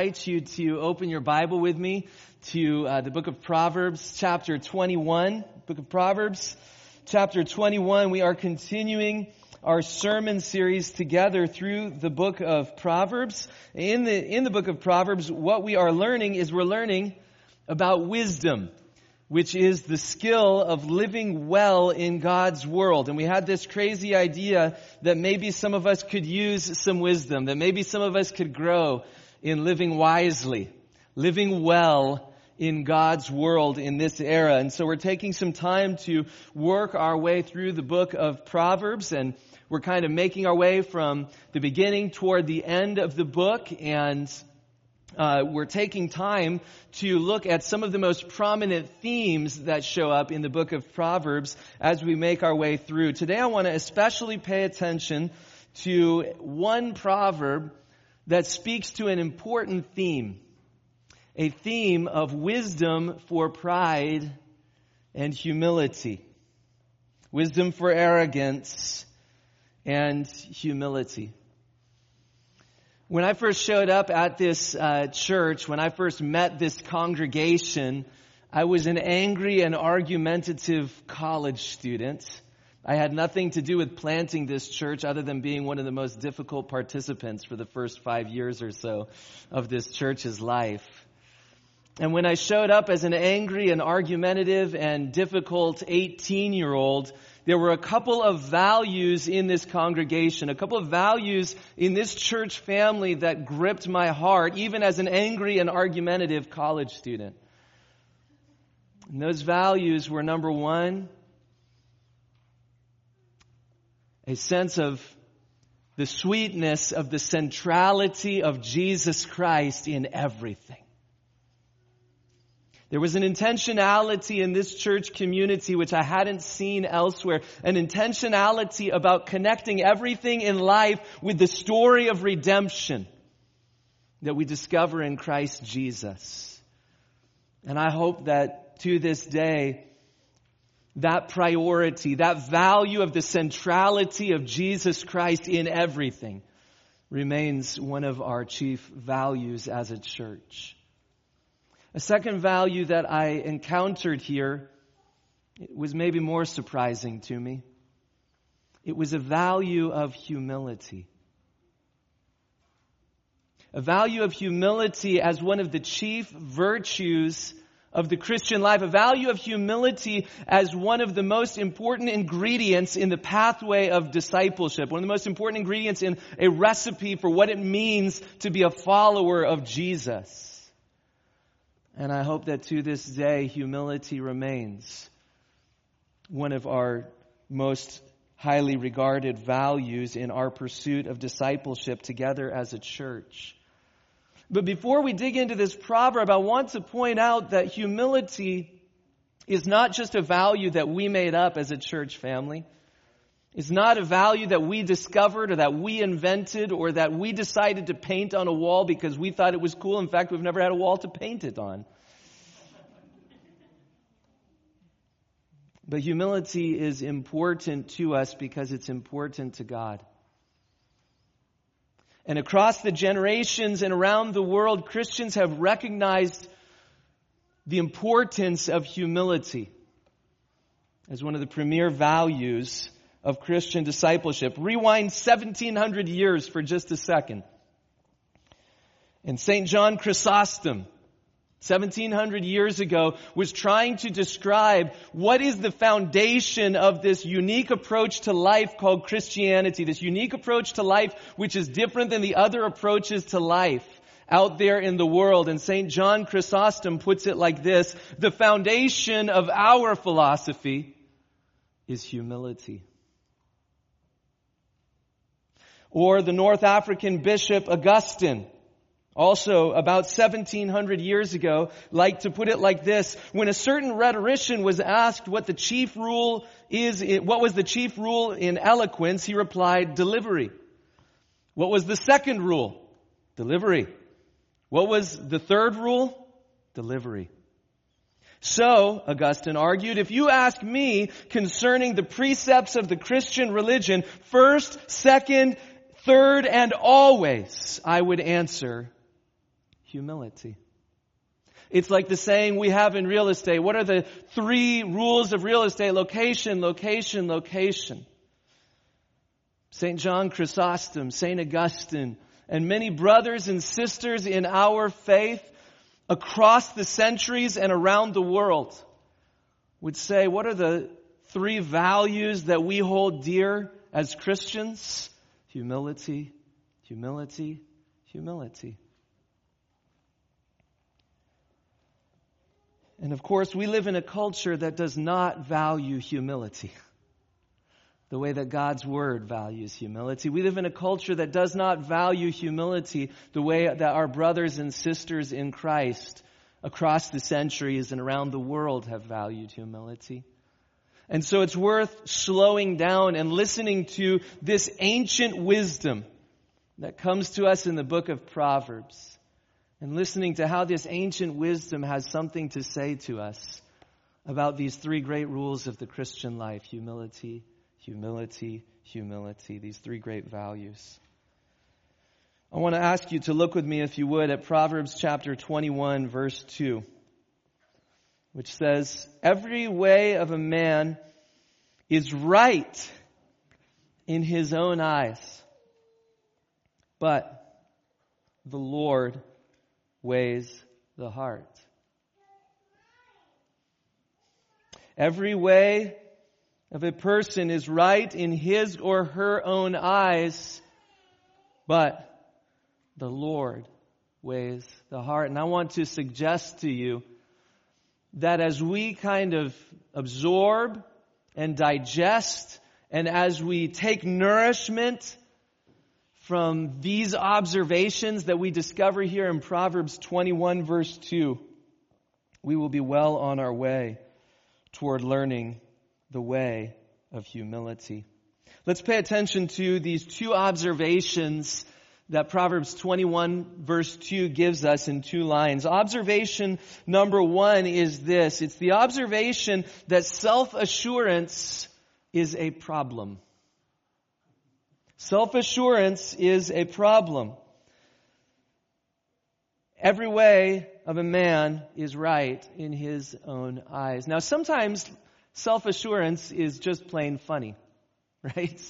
invite you to open your Bible with me to uh, the book of Proverbs, chapter 21. Book of Proverbs, chapter 21. We are continuing our sermon series together through the book of Proverbs. In the, in the book of Proverbs, what we are learning is we're learning about wisdom, which is the skill of living well in God's world. And we had this crazy idea that maybe some of us could use some wisdom, that maybe some of us could grow in living wisely, living well in God's world in this era. And so we're taking some time to work our way through the book of Proverbs and we're kind of making our way from the beginning toward the end of the book and uh, we're taking time to look at some of the most prominent themes that show up in the book of Proverbs as we make our way through. Today I want to especially pay attention to one proverb that speaks to an important theme a theme of wisdom for pride and humility, wisdom for arrogance and humility. When I first showed up at this uh, church, when I first met this congregation, I was an angry and argumentative college student. I had nothing to do with planting this church other than being one of the most difficult participants for the first five years or so of this church's life. And when I showed up as an angry and argumentative and difficult 18 year old, there were a couple of values in this congregation, a couple of values in this church family that gripped my heart, even as an angry and argumentative college student. And those values were number one, a sense of the sweetness of the centrality of Jesus Christ in everything. There was an intentionality in this church community which I hadn't seen elsewhere. An intentionality about connecting everything in life with the story of redemption that we discover in Christ Jesus. And I hope that to this day, that priority, that value of the centrality of Jesus Christ in everything remains one of our chief values as a church. A second value that I encountered here was maybe more surprising to me. It was a value of humility. A value of humility as one of the chief virtues of the Christian life, a value of humility as one of the most important ingredients in the pathway of discipleship, one of the most important ingredients in a recipe for what it means to be a follower of Jesus. And I hope that to this day, humility remains one of our most highly regarded values in our pursuit of discipleship together as a church. But before we dig into this proverb, I want to point out that humility is not just a value that we made up as a church family. It's not a value that we discovered or that we invented or that we decided to paint on a wall because we thought it was cool. In fact, we've never had a wall to paint it on. But humility is important to us because it's important to God. And across the generations and around the world, Christians have recognized the importance of humility as one of the premier values of Christian discipleship. Rewind 1700 years for just a second. And St. John Chrysostom, 1700 years ago was trying to describe what is the foundation of this unique approach to life called Christianity, this unique approach to life which is different than the other approaches to life out there in the world. And St. John Chrysostom puts it like this, the foundation of our philosophy is humility. Or the North African bishop Augustine, also about 1700 years ago, like to put it like this, when a certain rhetorician was asked what the chief rule is, what was the chief rule in eloquence, he replied, delivery. What was the second rule? Delivery. What was the third rule? Delivery. So, Augustine argued, if you ask me concerning the precepts of the Christian religion, first, second, third, and always, I would answer humility. It's like the saying we have in real estate. What are the three rules of real estate? Location, location, location. St. John Chrysostom, St. Augustine, and many brothers and sisters in our faith across the centuries and around the world would say, what are the three values that we hold dear as Christians? Humility, humility, humility. And of course, we live in a culture that does not value humility the way that God's Word values humility. We live in a culture that does not value humility the way that our brothers and sisters in Christ across the centuries and around the world have valued humility. And so it's worth slowing down and listening to this ancient wisdom that comes to us in the book of Proverbs and listening to how this ancient wisdom has something to say to us about these three great rules of the Christian life humility, humility, humility, these three great values. I want to ask you to look with me, if you would, at Proverbs chapter 21, verse 2, which says, Every way of a man is right in his own eyes, but the Lord weighs the heart. Every way of a person is right in his or her own eyes, but the Lord weighs the heart. And I want to suggest to you that as we kind of absorb and digest, and as we take nourishment from these observations that we discover here in Proverbs 21 verse 2, we will be well on our way toward learning the way of humility. Let's pay attention to these two observations that Proverbs 21 verse 2 gives us in two lines. Observation number one is this. It's the observation that self-assurance is a problem. Self assurance is a problem. Every way of a man is right in his own eyes. Now, sometimes self assurance is just plain funny, right?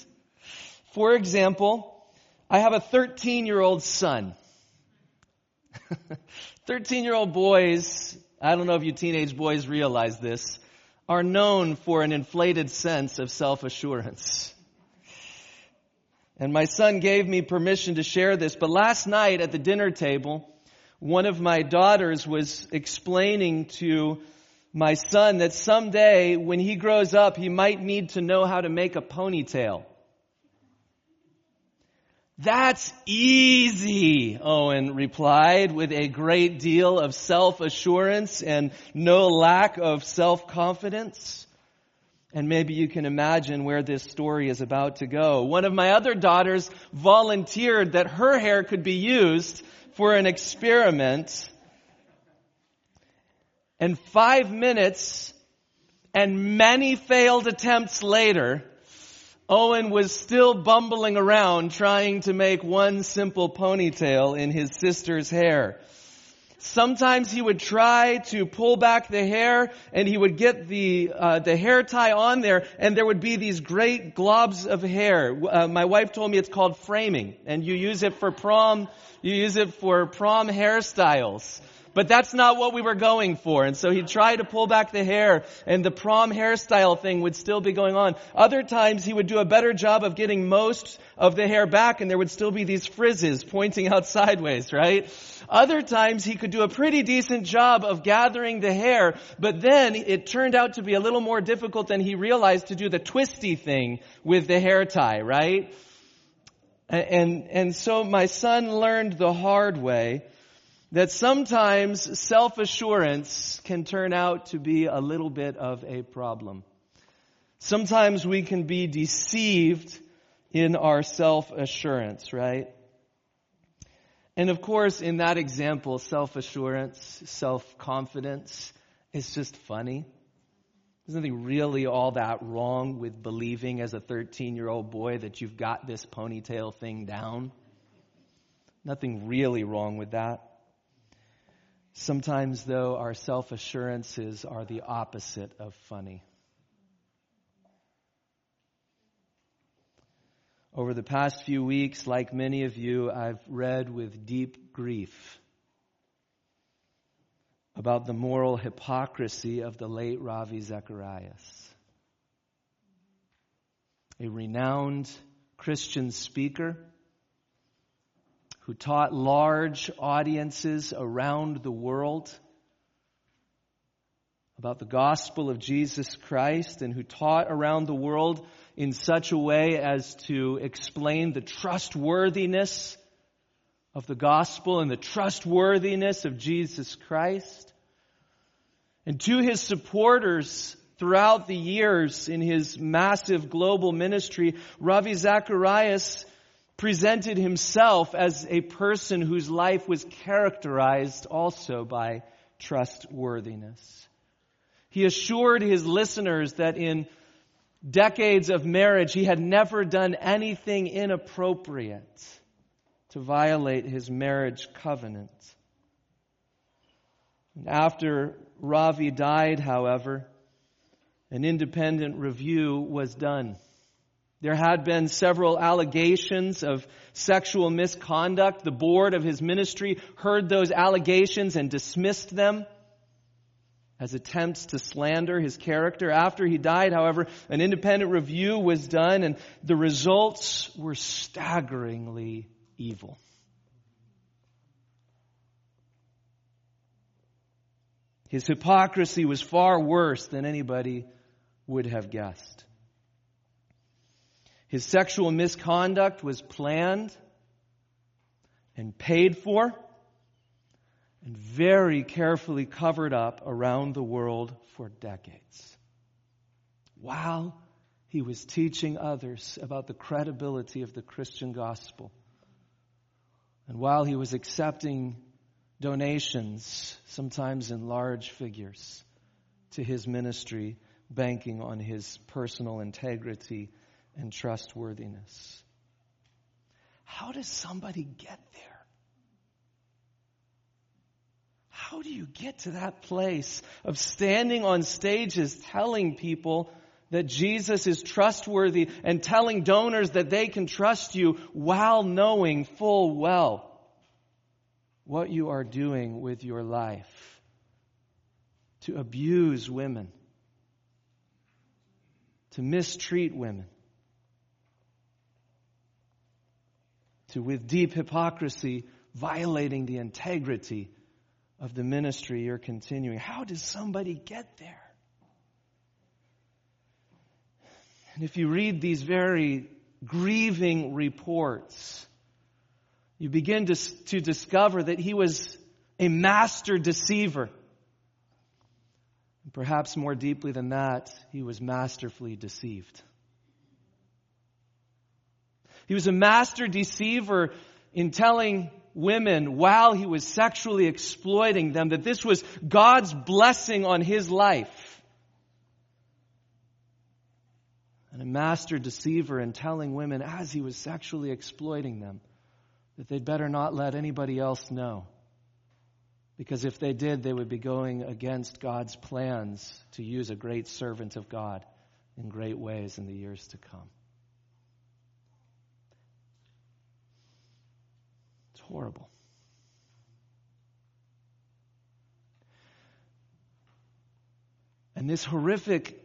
For example, I have a 13 year old son. 13 year old boys, I don't know if you teenage boys realize this, are known for an inflated sense of self assurance. And my son gave me permission to share this, but last night at the dinner table, one of my daughters was explaining to my son that someday when he grows up, he might need to know how to make a ponytail. That's easy, Owen replied with a great deal of self-assurance and no lack of self-confidence. And maybe you can imagine where this story is about to go. One of my other daughters volunteered that her hair could be used for an experiment. And five minutes and many failed attempts later, Owen was still bumbling around trying to make one simple ponytail in his sister's hair. Sometimes he would try to pull back the hair and he would get the, uh, the hair tie on there and there would be these great globs of hair. Uh, my wife told me it's called framing and you use it for prom, you use it for prom hairstyles. But that's not what we were going for. And so he'd try to pull back the hair and the prom hairstyle thing would still be going on. Other times he would do a better job of getting most of the hair back and there would still be these frizzes pointing out sideways, right? Other times he could do a pretty decent job of gathering the hair, but then it turned out to be a little more difficult than he realized to do the twisty thing with the hair tie, right? And, and so my son learned the hard way that sometimes self-assurance can turn out to be a little bit of a problem. Sometimes we can be deceived in our self-assurance, right? And of course, in that example, self-assurance, self-confidence, is just funny. There's nothing really all that wrong with believing as a 13 year old boy that you've got this ponytail thing down. Nothing really wrong with that. Sometimes, though, our self assurances are the opposite of funny. Over the past few weeks, like many of you, I've read with deep grief about the moral hypocrisy of the late Ravi Zacharias, a renowned Christian speaker who taught large audiences around the world about the gospel of Jesus Christ and who taught around the world in such a way as to explain the trustworthiness of the gospel and the trustworthiness of Jesus Christ. And to his supporters throughout the years in his massive global ministry, Ravi Zacharias presented himself as a person whose life was characterized also by trustworthiness. He assured his listeners that in decades of marriage, he had never done anything inappropriate to violate his marriage covenant. After Ravi died, however, an independent review was done. There had been several allegations of sexual misconduct. The board of his ministry heard those allegations and dismissed them as attempts to slander his character. After he died, however, an independent review was done and the results were staggeringly evil. His hypocrisy was far worse than anybody would have guessed. His sexual misconduct was planned and paid for and very carefully covered up around the world for decades. While he was teaching others about the credibility of the Christian gospel, and while he was accepting donations, sometimes in large figures, to his ministry, banking on his personal integrity and trustworthiness. How does somebody get there? How do you get to that place of standing on stages telling people that Jesus is trustworthy and telling donors that they can trust you while knowing full well what you are doing with your life to abuse women, to mistreat women, to, with deep hypocrisy, violating the integrity of the ministry you're continuing. How does somebody get there? And if you read these very grieving reports, you begin to, to discover that he was a master deceiver. And Perhaps more deeply than that, he was masterfully deceived. He was a master deceiver in telling women while he was sexually exploiting them that this was God's blessing on his life. And a master deceiver in telling women as he was sexually exploiting them that they'd better not let anybody else know. Because if they did, they would be going against God's plans to use a great servant of God in great ways in the years to come. Horrible. And this horrific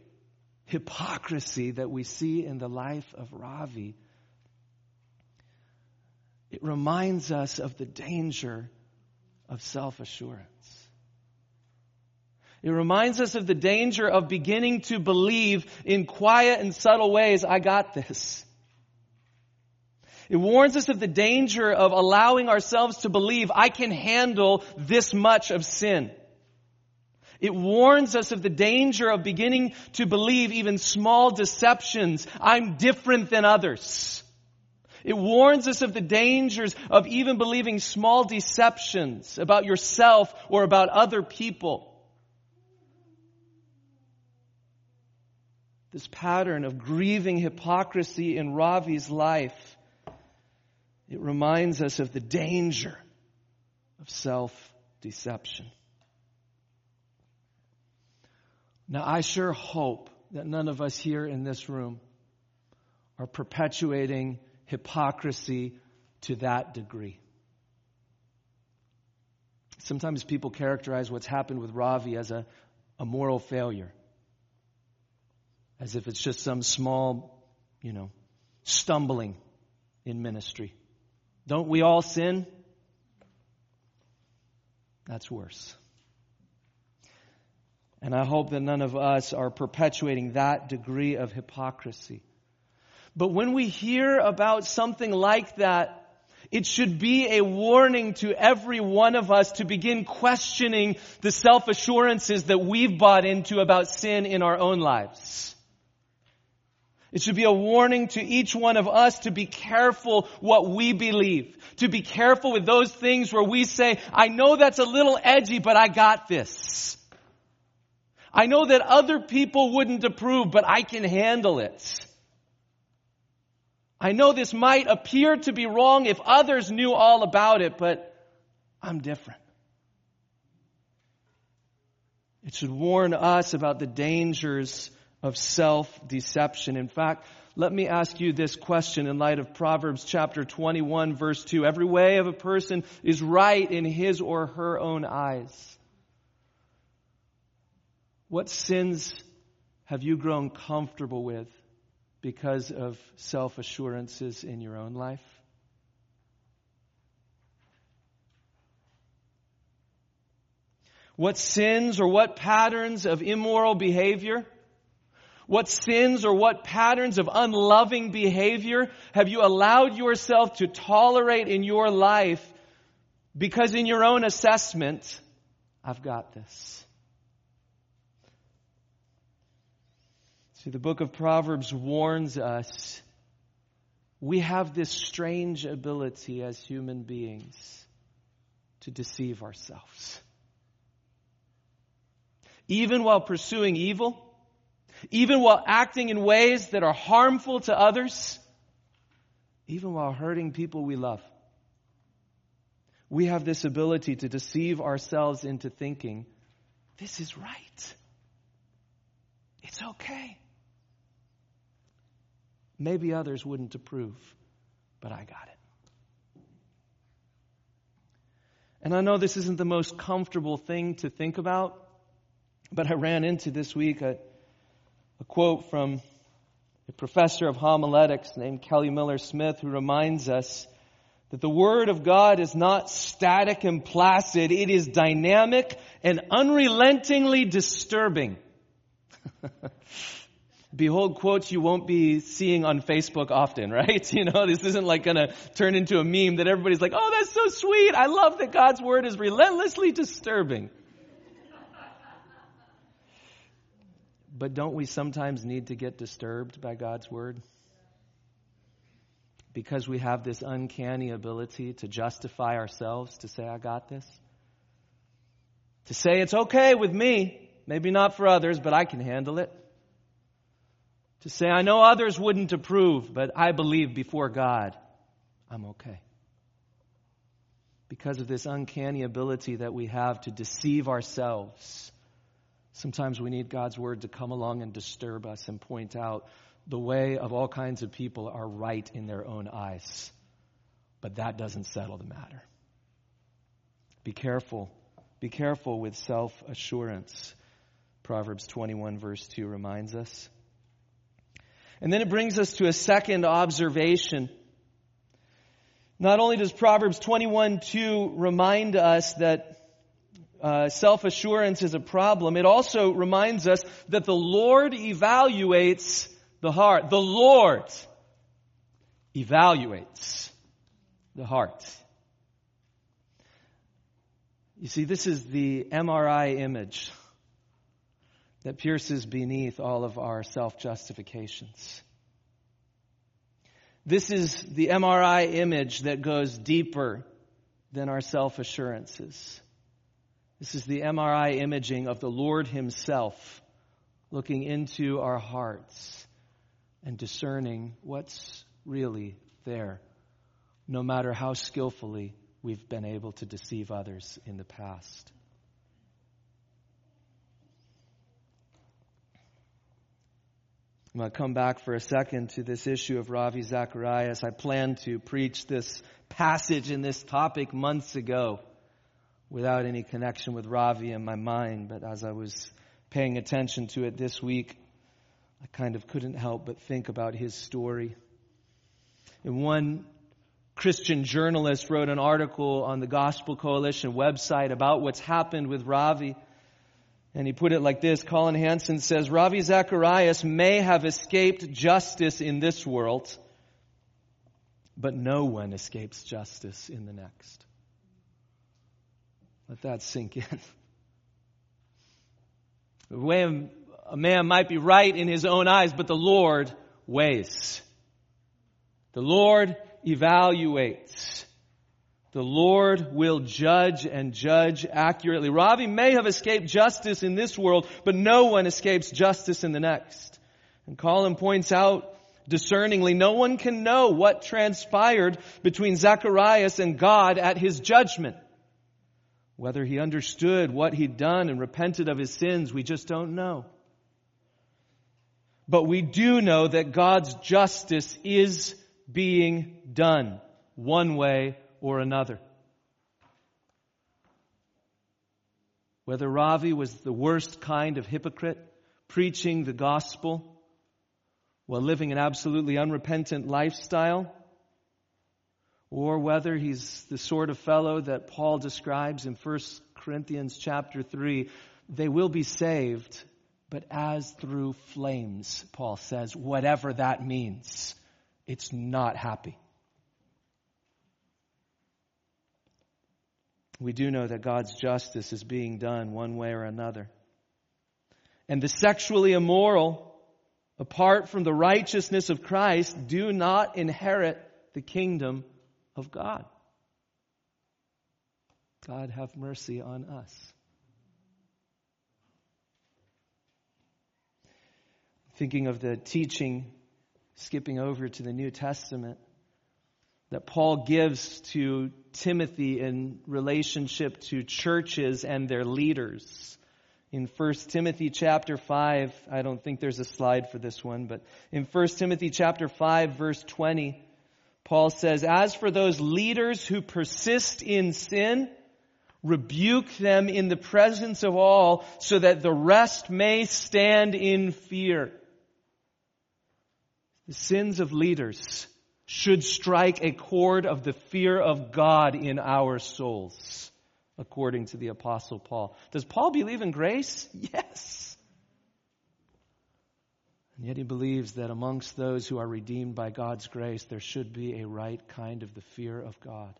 hypocrisy that we see in the life of Ravi, it reminds us of the danger of self assurance. It reminds us of the danger of beginning to believe in quiet and subtle ways, I got this. It warns us of the danger of allowing ourselves to believe I can handle this much of sin. It warns us of the danger of beginning to believe even small deceptions. I'm different than others. It warns us of the dangers of even believing small deceptions about yourself or about other people. This pattern of grieving hypocrisy in Ravi's life it reminds us of the danger of self deception. Now, I sure hope that none of us here in this room are perpetuating hypocrisy to that degree. Sometimes people characterize what's happened with Ravi as a, a moral failure, as if it's just some small, you know, stumbling in ministry. Don't we all sin? That's worse. And I hope that none of us are perpetuating that degree of hypocrisy. But when we hear about something like that, it should be a warning to every one of us to begin questioning the self-assurances that we've bought into about sin in our own lives. It should be a warning to each one of us to be careful what we believe. To be careful with those things where we say, I know that's a little edgy, but I got this. I know that other people wouldn't approve, but I can handle it. I know this might appear to be wrong if others knew all about it, but I'm different. It should warn us about the dangers of self-deception. In fact, let me ask you this question in light of Proverbs chapter 21 verse 2. Every way of a person is right in his or her own eyes. What sins have you grown comfortable with because of self assurances in your own life? What sins or what patterns of immoral behavior what sins or what patterns of unloving behavior have you allowed yourself to tolerate in your life because in your own assessment, I've got this. See, the book of Proverbs warns us we have this strange ability as human beings to deceive ourselves. Even while pursuing evil, even while acting in ways that are harmful to others, even while hurting people we love. We have this ability to deceive ourselves into thinking, this is right. It's okay. Maybe others wouldn't approve, but I got it. And I know this isn't the most comfortable thing to think about, but I ran into this week a a quote from a professor of homiletics named Kelly Miller Smith who reminds us that the Word of God is not static and placid, it is dynamic and unrelentingly disturbing. Behold quotes you won't be seeing on Facebook often, right? You know, this isn't like gonna turn into a meme that everybody's like, oh, that's so sweet. I love that God's Word is relentlessly disturbing. But don't we sometimes need to get disturbed by God's word? Because we have this uncanny ability to justify ourselves, to say, I got this. To say, it's okay with me. Maybe not for others, but I can handle it. To say, I know others wouldn't approve, but I believe before God, I'm okay. Because of this uncanny ability that we have to deceive ourselves Sometimes we need God's word to come along and disturb us and point out the way of all kinds of people are right in their own eyes. But that doesn't settle the matter. Be careful. Be careful with self assurance. Proverbs 21, verse 2 reminds us. And then it brings us to a second observation. Not only does Proverbs 21, 2 remind us that uh, self assurance is a problem, it also reminds us that the Lord evaluates the heart. The Lord evaluates the heart. You see, this is the MRI image that pierces beneath all of our self justifications. This is the MRI image that goes deeper than our self assurances. This is the MRI imaging of the Lord Himself looking into our hearts and discerning what's really there, no matter how skillfully we've been able to deceive others in the past. I'm going to come back for a second to this issue of Ravi Zacharias. I planned to preach this passage in this topic months ago without any connection with Ravi in my mind, but as I was paying attention to it this week, I kind of couldn't help but think about his story. And one Christian journalist wrote an article on the Gospel Coalition website about what's happened with Ravi. And he put it like this Collin Hansen says Ravi Zacharias may have escaped justice in this world, but no one escapes justice in the next. Let that sink in. The way a man might be right in his own eyes, but the Lord weighs. The Lord evaluates. The Lord will judge and judge accurately. Ravi may have escaped justice in this world, but no one escapes justice in the next. And Collin points out discerningly, no one can know what transpired between Zacharias and God at his judgment. Whether he understood what he'd done and repented of his sins, we just don't know. But we do know that God's justice is being done one way or another. Whether Ravi was the worst kind of hypocrite, preaching the gospel while living an absolutely unrepentant lifestyle, or whether he's the sort of fellow that Paul describes in 1 Corinthians chapter 3, they will be saved, but as through flames, Paul says, whatever that means, it's not happy. we do know that God's justice is being done one way or another. And the sexually immoral, apart from the righteousness of Christ, do not inherit the kingdom of God. God have mercy on us. Thinking of the teaching, skipping over to the New Testament, that Paul gives to Timothy in relationship to churches and their leaders. In 1 Timothy chapter 5, I don't think there's a slide for this one, but in 1 Timothy chapter 5 verse 20, Paul says, As for those leaders who persist in sin, rebuke them in the presence of all so that the rest may stand in fear. The sins of leaders should strike a chord of the fear of God in our souls, according to the Apostle Paul. Does Paul believe in grace? Yes. And yet he believes that amongst those who are redeemed by God's grace, there should be a right kind of the fear of God.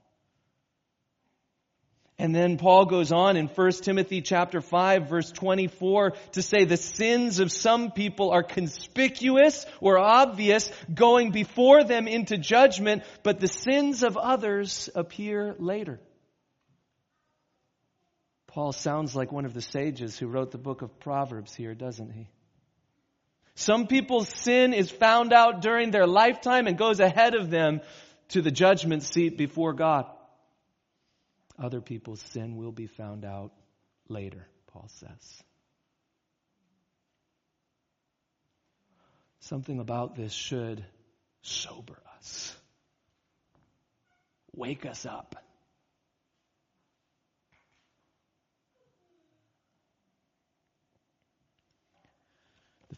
And then Paul goes on in 1 Timothy chapter 5 verse 24 to say the sins of some people are conspicuous or obvious going before them into judgment, but the sins of others appear later. Paul sounds like one of the sages who wrote the book of Proverbs here, doesn't he? Some people's sin is found out during their lifetime and goes ahead of them to the judgment seat before God. Other people's sin will be found out later, Paul says. Something about this should sober us, wake us up.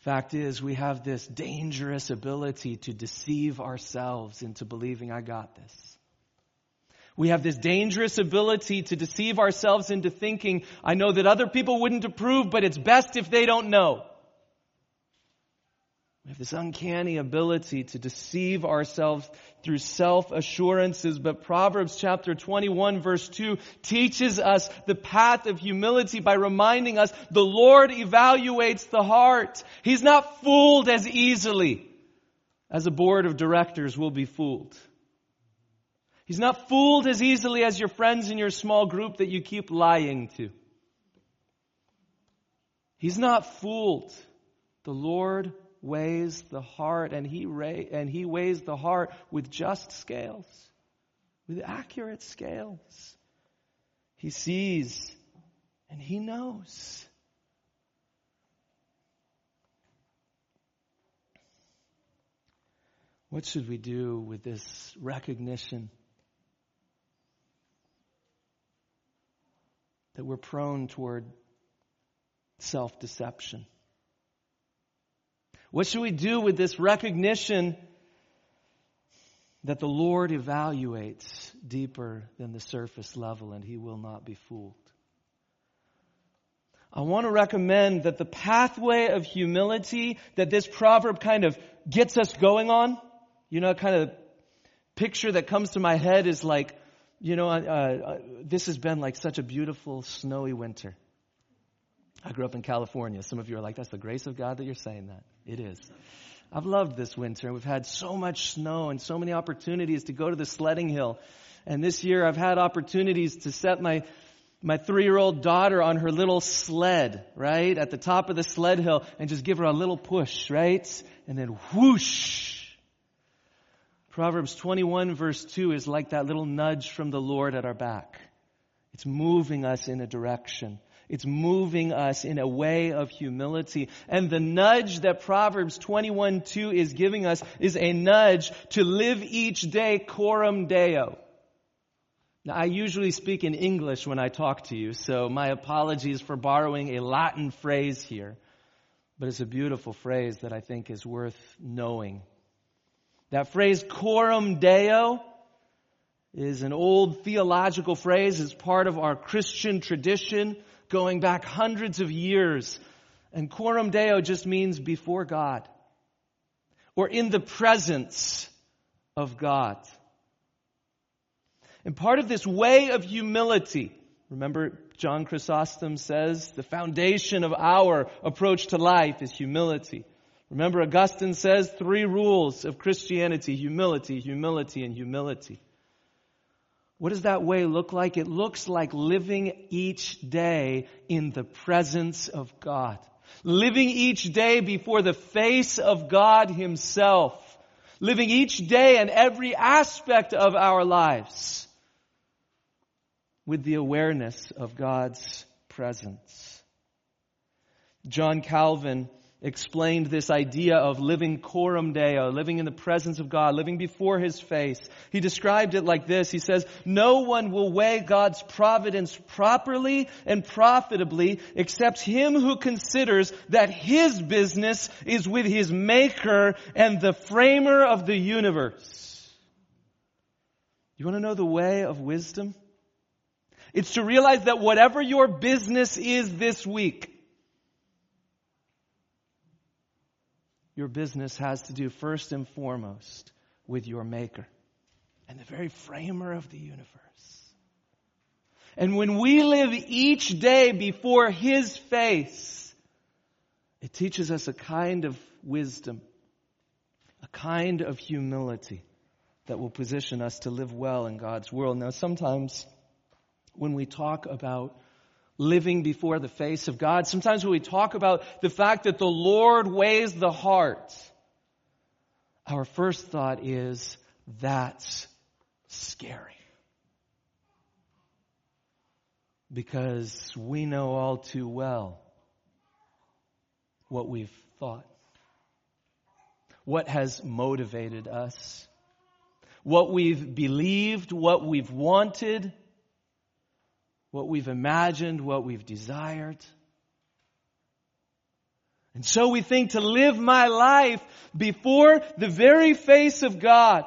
Fact is, we have this dangerous ability to deceive ourselves into believing I got this. We have this dangerous ability to deceive ourselves into thinking, I know that other people wouldn't approve, but it's best if they don't know. We have this uncanny ability to deceive ourselves through self-assurances, but Proverbs chapter 21 verse 2 teaches us the path of humility by reminding us the Lord evaluates the heart. He's not fooled as easily as a board of directors will be fooled. He's not fooled as easily as your friends in your small group that you keep lying to. He's not fooled. The Lord weighs the heart and he, ra- and he weighs the heart with just scales, with accurate scales. He sees and he knows. What should we do with this recognition that we're prone toward self deception? What should we do with this recognition that the Lord evaluates deeper than the surface level and he will not be fooled? I want to recommend that the pathway of humility that this proverb kind of gets us going on, you know, kind of picture that comes to my head is like, you know, uh, uh, this has been like such a beautiful snowy winter. I grew up in California. Some of you are like, that's the grace of God that you're saying that. It is. I've loved this winter. We've had so much snow and so many opportunities to go to the sledding hill. And this year I've had opportunities to set my my three-year-old daughter on her little sled, right? At the top of the sled hill and just give her a little push, right? And then whoosh. Proverbs 21 verse 2 is like that little nudge from the Lord at our back. It's moving us in a direction. It's moving us in a way of humility. And the nudge that Proverbs 21 2 is giving us is a nudge to live each day coram deo. Now, I usually speak in English when I talk to you, so my apologies for borrowing a Latin phrase here. But it's a beautiful phrase that I think is worth knowing. That phrase, coram deo, is an old theological phrase. It's part of our Christian tradition going back hundreds of years. And coram deo just means before God or in the presence of God. And part of this way of humility, remember John Chrysostom says the foundation of our approach to life is humility. Remember Augustine says three rules of Christianity, humility, humility, and humility. What does that way look like? It looks like living each day in the presence of God. Living each day before the face of God Himself. Living each day and every aspect of our lives with the awareness of God's presence. John Calvin explained this idea of living coram deo, living in the presence of God, living before His face. He described it like this. He says, no one will weigh God's providence properly and profitably except him who considers that his business is with his maker and the framer of the universe. You want to know the way of wisdom? It's to realize that whatever your business is this week, your business has to do first and foremost with your Maker and the very framer of the universe. And when we live each day before His face, it teaches us a kind of wisdom, a kind of humility that will position us to live well in God's world. Now, sometimes when we talk about living before the face of God. Sometimes when we talk about the fact that the Lord weighs the heart, our first thought is, that's scary. Because we know all too well what we've thought, what has motivated us, what we've believed, what we've wanted, what we've imagined, what we've desired. And so we think to live my life before the very face of God,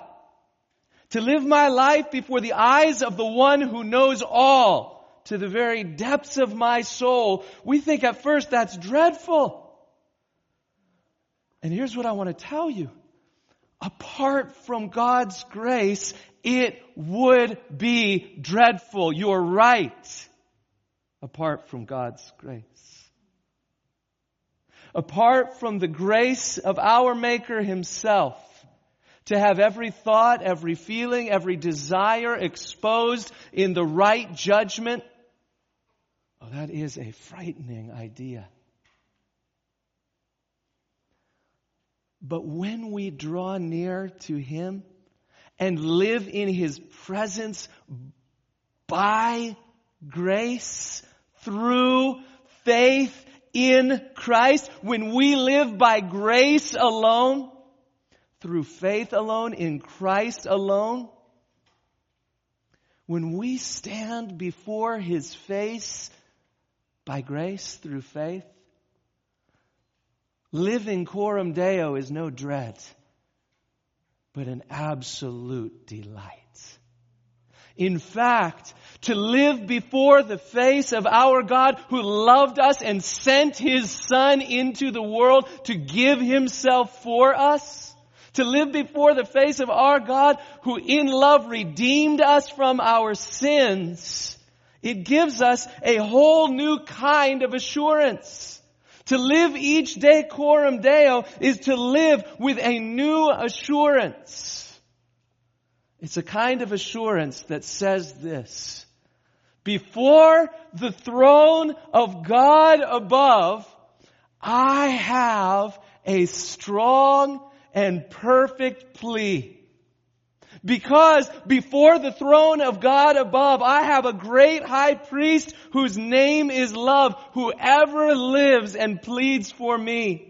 to live my life before the eyes of the one who knows all, to the very depths of my soul, we think at first that's dreadful. And here's what I want to tell you. Apart from God's grace, it would be dreadful. You're right. Apart from God's grace. Apart from the grace of our Maker Himself, to have every thought, every feeling, every desire exposed in the right judgment, oh, that is a frightening idea. But when we draw near to Him, and live in His presence by grace through faith in Christ, when we live by grace alone, through faith alone, in Christ alone, when we stand before His face by grace through faith, living coram deo is no dread, but an absolute delight. In fact, to live before the face of our God who loved us and sent His Son into the world to give Himself for us, to live before the face of our God who in love redeemed us from our sins, it gives us a whole new kind of assurance. To live each day coram deo is to live with a new assurance. It's a kind of assurance that says this. Before the throne of God above, I have a strong and perfect plea. Because before the throne of God above, I have a great high priest whose name is love, who ever lives and pleads for me.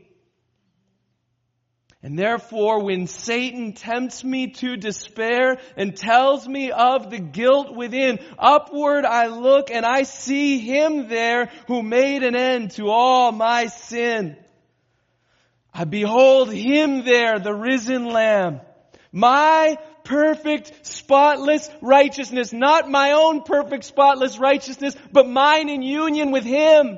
And therefore, when Satan tempts me to despair and tells me of the guilt within, upward I look and I see him there who made an end to all my sin. I behold him there, the risen lamb. My perfect, spotless righteousness, not my own perfect, spotless righteousness, but mine in union with him.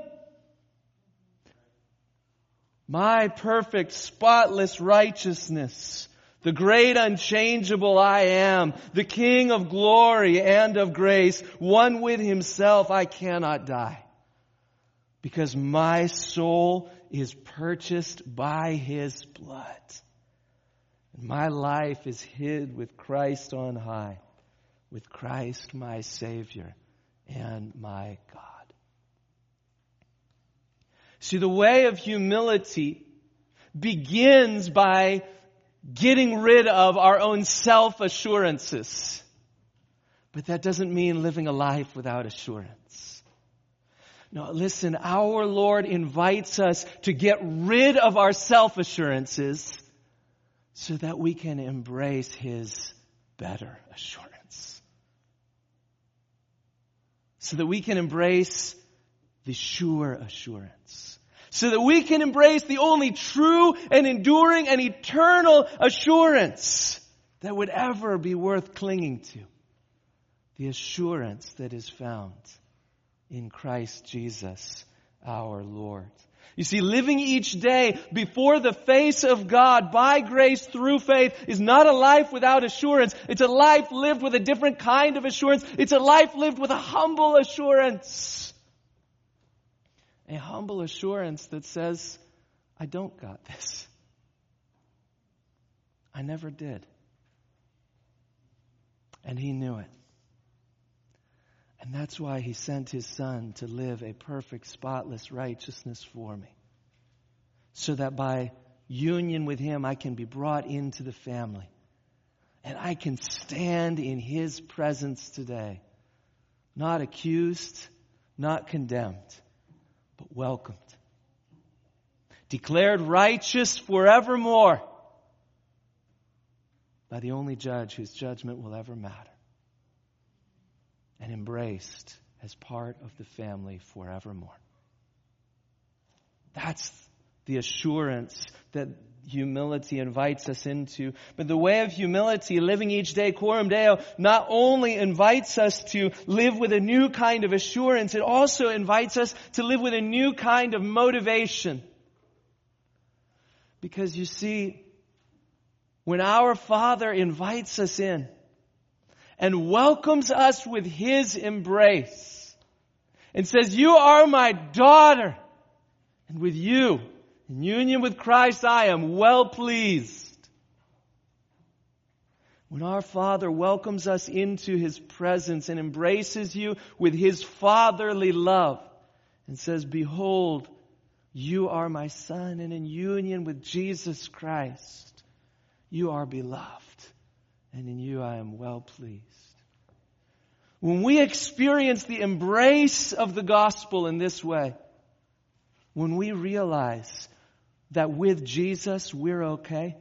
My perfect, spotless righteousness. The great unchangeable I am, the King of glory and of grace, one with himself, I cannot die. Because my soul is purchased by his blood. And my life is hid with Christ on high, with Christ my Savior and my God. See, the way of humility begins by getting rid of our own self assurances. But that doesn't mean living a life without assurance. No, listen, our Lord invites us to get rid of our self assurances so that we can embrace His better assurance. So that we can embrace the sure assurance so that we can embrace the only true and enduring and eternal assurance that would ever be worth clinging to. The assurance that is found in Christ Jesus our Lord. You see, living each day before the face of God by grace through faith is not a life without assurance. It's a life lived with a different kind of assurance. It's a life lived with a humble assurance a humble assurance that says, I don't got this. I never did. And he knew it. And that's why he sent his son to live a perfect, spotless righteousness for me. So that by union with him, I can be brought into the family. And I can stand in his presence today, not accused, not condemned but welcomed. Declared righteous forevermore by the only judge whose judgment will ever matter. And embraced as part of the family forevermore. That's the assurance that humility invites us into. But the way of humility, living each day coram deo, not only invites us to live with a new kind of assurance, it also invites us to live with a new kind of motivation. Because you see, when our Father invites us in and welcomes us with His embrace and says, you are my daughter, and with you, in union with Christ, I am well pleased. When our Father welcomes us into His presence and embraces you with His fatherly love and says, Behold, you are my Son, and in union with Jesus Christ, you are beloved, and in you I am well pleased. When we experience the embrace of the gospel in this way, when we realize that with Jesus we're okay,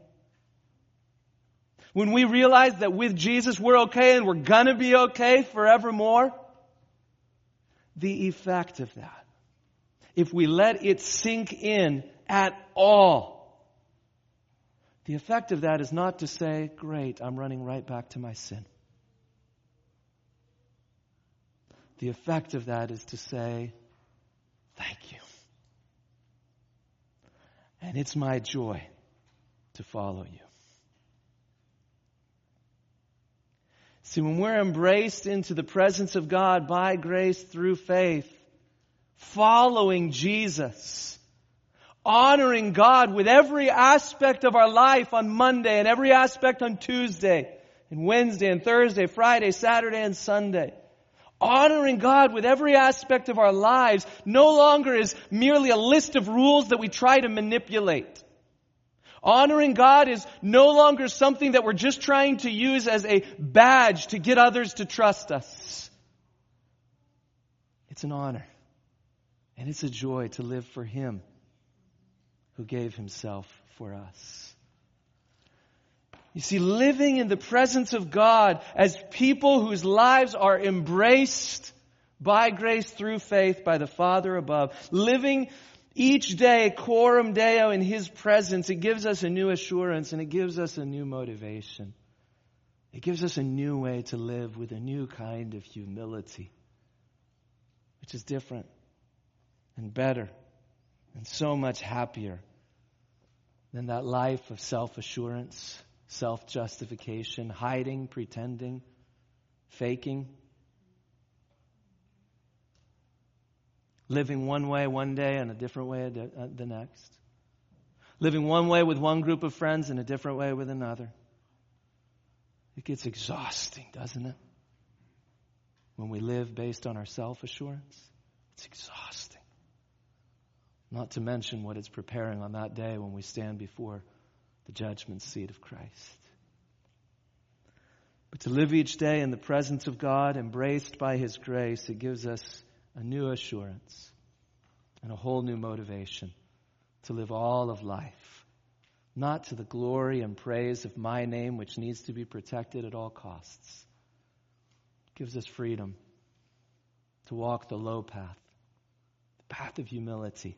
when we realize that with Jesus we're okay and we're gonna be okay forevermore, the effect of that, if we let it sink in at all, the effect of that is not to say, Great, I'm running right back to my sin. The effect of that is to say, Thank you. And it's my joy to follow you. See, when we're embraced into the presence of God by grace through faith, following Jesus, honoring God with every aspect of our life on Monday and every aspect on Tuesday and Wednesday and Thursday, Friday, Saturday and Sunday. Honoring God with every aspect of our lives no longer is merely a list of rules that we try to manipulate. Honoring God is no longer something that we're just trying to use as a badge to get others to trust us. It's an honor. And it's a joy to live for Him who gave Himself for us. You see, living in the presence of God as people whose lives are embraced by grace through faith by the Father above, living each day, coram deo, in His presence, it gives us a new assurance and it gives us a new motivation. It gives us a new way to live with a new kind of humility, which is different and better and so much happier than that life of self assurance, self justification, hiding, pretending, faking. living one way one day and a different way the next. Living one way with one group of friends and a different way with another. It gets exhausting, doesn't it? When we live based on our self assurance, it's exhausting. Not to mention what it's preparing on that day when we stand before the judgment seat of Christ. But to live each day in the presence of God, embraced by His grace, it gives us a new assurance and a whole new motivation to live all of life, not to the glory and praise of my name, which needs to be protected at all costs. It gives us freedom to walk the low path, the path of humility,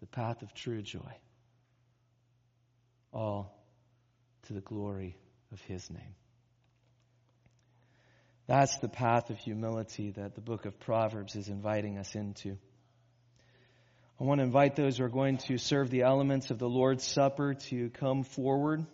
the path of true joy, all to the glory of His name. That's the path of humility that the book of Proverbs is inviting us into. I want to invite those who are going to serve the elements of the Lord's Supper to come forward.